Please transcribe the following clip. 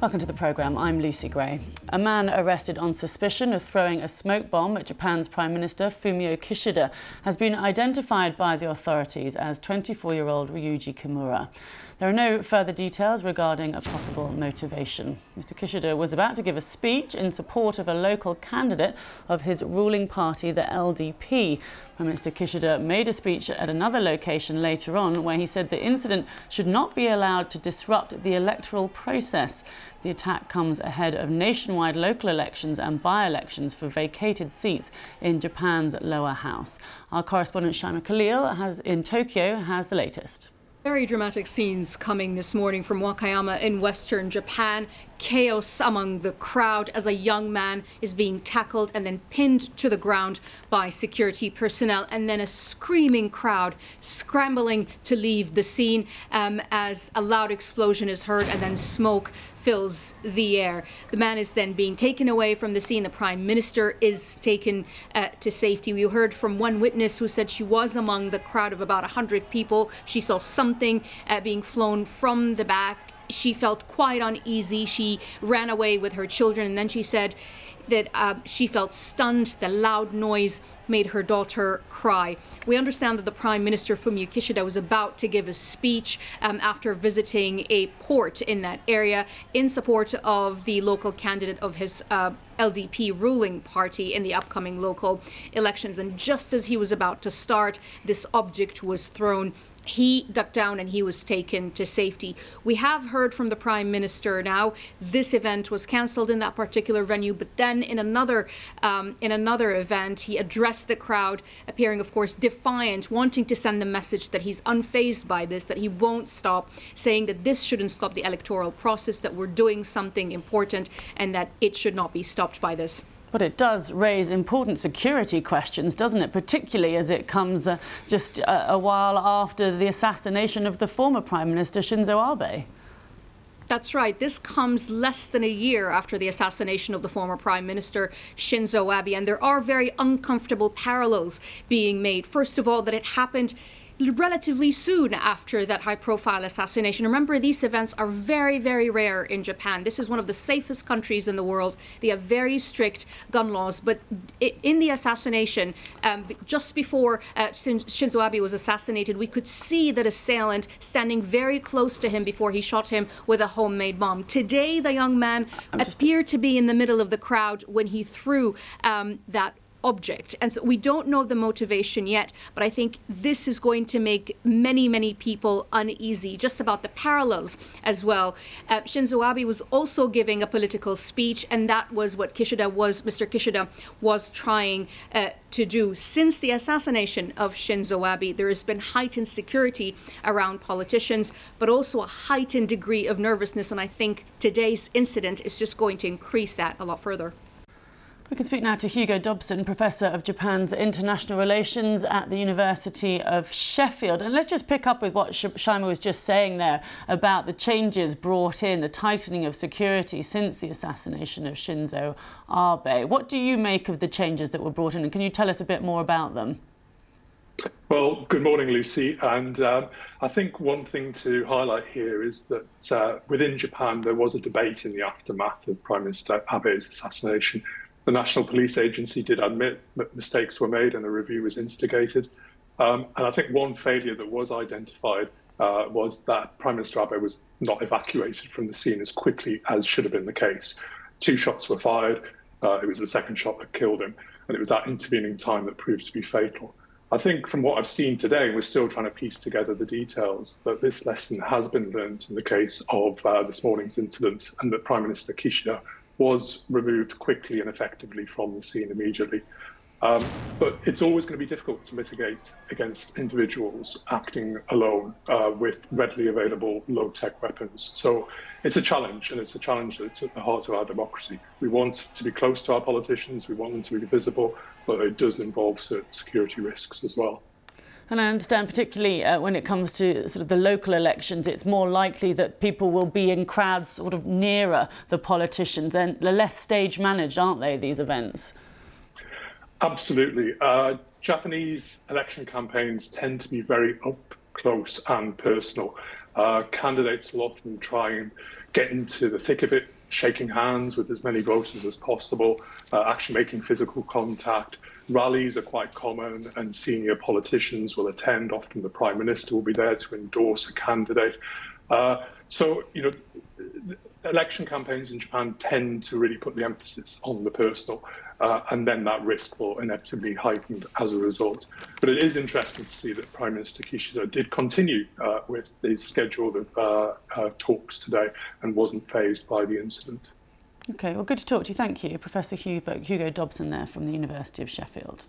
Welcome to the programme. I'm Lucy Gray. A man arrested on suspicion of throwing a smoke bomb at Japan's Prime Minister Fumio Kishida has been identified by the authorities as 24 year old Ryuji Kimura. There are no further details regarding a possible motivation. Mr. Kishida was about to give a speech in support of a local candidate of his ruling party, the LDP. Prime Minister Kishida made a speech at another location later on where he said the incident should not be allowed to disrupt the electoral process. The attack comes ahead of nationwide local elections and by-elections for vacated seats in Japan's lower house. Our correspondent Shaimaa Khalil has in Tokyo has the latest. Very dramatic scenes coming this morning from Wakayama in western Japan. Chaos among the crowd as a young man is being tackled and then pinned to the ground by security personnel, and then a screaming crowd scrambling to leave the scene um, as a loud explosion is heard and then smoke fills the air. The man is then being taken away from the scene. The prime minister is taken uh, to safety. We heard from one witness who said she was among the crowd of about 100 people. She saw something uh, being flown from the back. She felt quite uneasy. She ran away with her children, and then she said, that uh, she felt stunned. The loud noise made her daughter cry. We understand that the Prime Minister Fumio Kishida was about to give a speech um, after visiting a port in that area in support of the local candidate of his uh, LDP ruling party in the upcoming local elections. And just as he was about to start, this object was thrown he ducked down and he was taken to safety. We have heard from the Prime Minister now. This event was cancelled in that particular venue, but then in another um, in another event, he addressed the crowd, appearing, of course, defiant, wanting to send the message that he's unfazed by this, that he won't stop, saying that this shouldn't stop the electoral process, that we're doing something important, and that it should not be stopped by this. But it does raise important security questions, doesn't it? Particularly as it comes uh, just a, a while after the assassination of the former Prime Minister Shinzo Abe. That's right. This comes less than a year after the assassination of the former Prime Minister Shinzo Abe, and there are very uncomfortable parallels being made. First of all, that it happened relatively soon after that high profile assassination. Remember, these events are very, very rare in Japan. This is one of the safest countries in the world. They have very strict gun laws. But in the assassination, um, just before uh, Shinzo Abe was assassinated, we could see that assailant standing very close to him before he shot him with a homemade bomb. Today, the young man appeared to be in the middle of the crowd when he threw um, that object. And so we don't know the motivation yet, but I think this is going to make many, many people uneasy, just about the parallels as well. Uh, Shinzo Abe was also giving a political speech, and that was what Kishida was, Mr. Kishida was trying uh, to do. Since the assassination of Shinzo Abe, there has been heightened security around politicians, but also a heightened degree of nervousness, and I think today's incident is just going to increase that a lot further. We can speak now to Hugo Dobson, Professor of Japan's International Relations at the University of Sheffield. And let's just pick up with what Shaimaa was just saying there about the changes brought in, the tightening of security since the assassination of Shinzo Abe. What do you make of the changes that were brought in, and can you tell us a bit more about them? Well, good morning, Lucy. And um, I think one thing to highlight here is that uh, within Japan, there was a debate in the aftermath of Prime Minister Abe's assassination the National Police Agency did admit that mistakes were made and a review was instigated. Um, and I think one failure that was identified uh, was that Prime Minister Abe was not evacuated from the scene as quickly as should have been the case. Two shots were fired. Uh, it was the second shot that killed him. And it was that intervening time that proved to be fatal. I think from what I've seen today, we're still trying to piece together the details that this lesson has been learned in the case of uh, this morning's incident and that Prime Minister Kishida was removed quickly and effectively from the scene immediately. Um, but it's always going to be difficult to mitigate against individuals acting alone uh, with readily available low tech weapons. So it's a challenge, and it's a challenge that's at the heart of our democracy. We want to be close to our politicians, we want them to be visible, but it does involve certain security risks as well. And I understand, particularly uh, when it comes to sort of the local elections, it's more likely that people will be in crowds sort of nearer the politicians and they're less stage managed, aren't they, these events? Absolutely. Uh, Japanese election campaigns tend to be very up close and personal. Uh, candidates will often try and get into the thick of it, shaking hands with as many voters as possible, uh, actually making physical contact. Rallies are quite common, and senior politicians will attend. Often the prime minister will be there to endorse a candidate. Uh, so, you know, election campaigns in Japan tend to really put the emphasis on the personal, uh, and then that risk will inevitably heightened as a result. But it is interesting to see that Prime Minister Kishida did continue uh, with the scheduled uh, uh, talks today and wasn't fazed by the incident. Okay, well, good to talk to you. Thank you, Professor Hugo, Dobson there from the University of Sheffield.